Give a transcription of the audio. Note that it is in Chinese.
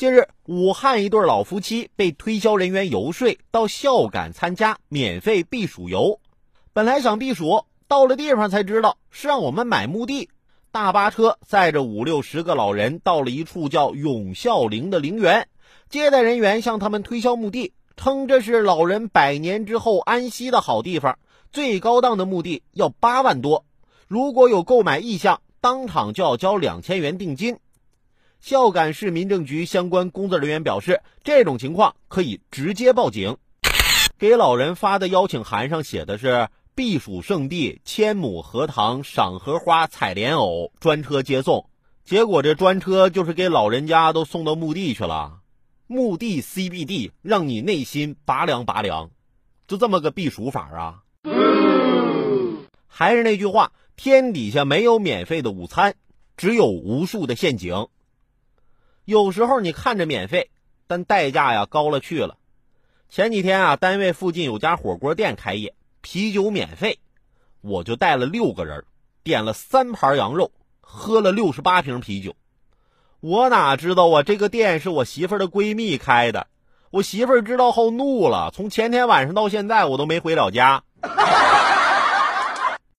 近日，武汉一对老夫妻被推销人员游说到孝感参加免费避暑游，本来想避暑，到了地方才知道是让我们买墓地。大巴车载着五六十个老人到了一处叫永孝陵的陵园，接待人员向他们推销墓地，称这是老人百年之后安息的好地方，最高档的墓地要八万多，如果有购买意向，当场就要交两千元定金。孝感市民政局相关工作人员表示，这种情况可以直接报警。给老人发的邀请函上写的是避暑圣地，千亩荷塘，赏荷花，采莲藕，专车接送。结果这专车就是给老人家都送到墓地去了，墓地 CBD 让你内心拔凉拔凉，就这么个避暑法啊！还是那句话，天底下没有免费的午餐，只有无数的陷阱。有时候你看着免费，但代价呀高了去了。前几天啊，单位附近有家火锅店开业，啤酒免费，我就带了六个人，点了三盘羊肉，喝了六十八瓶啤酒。我哪知道啊，这个店是我媳妇的闺蜜开的。我媳妇知道后怒了，从前天晚上到现在我都没回了家。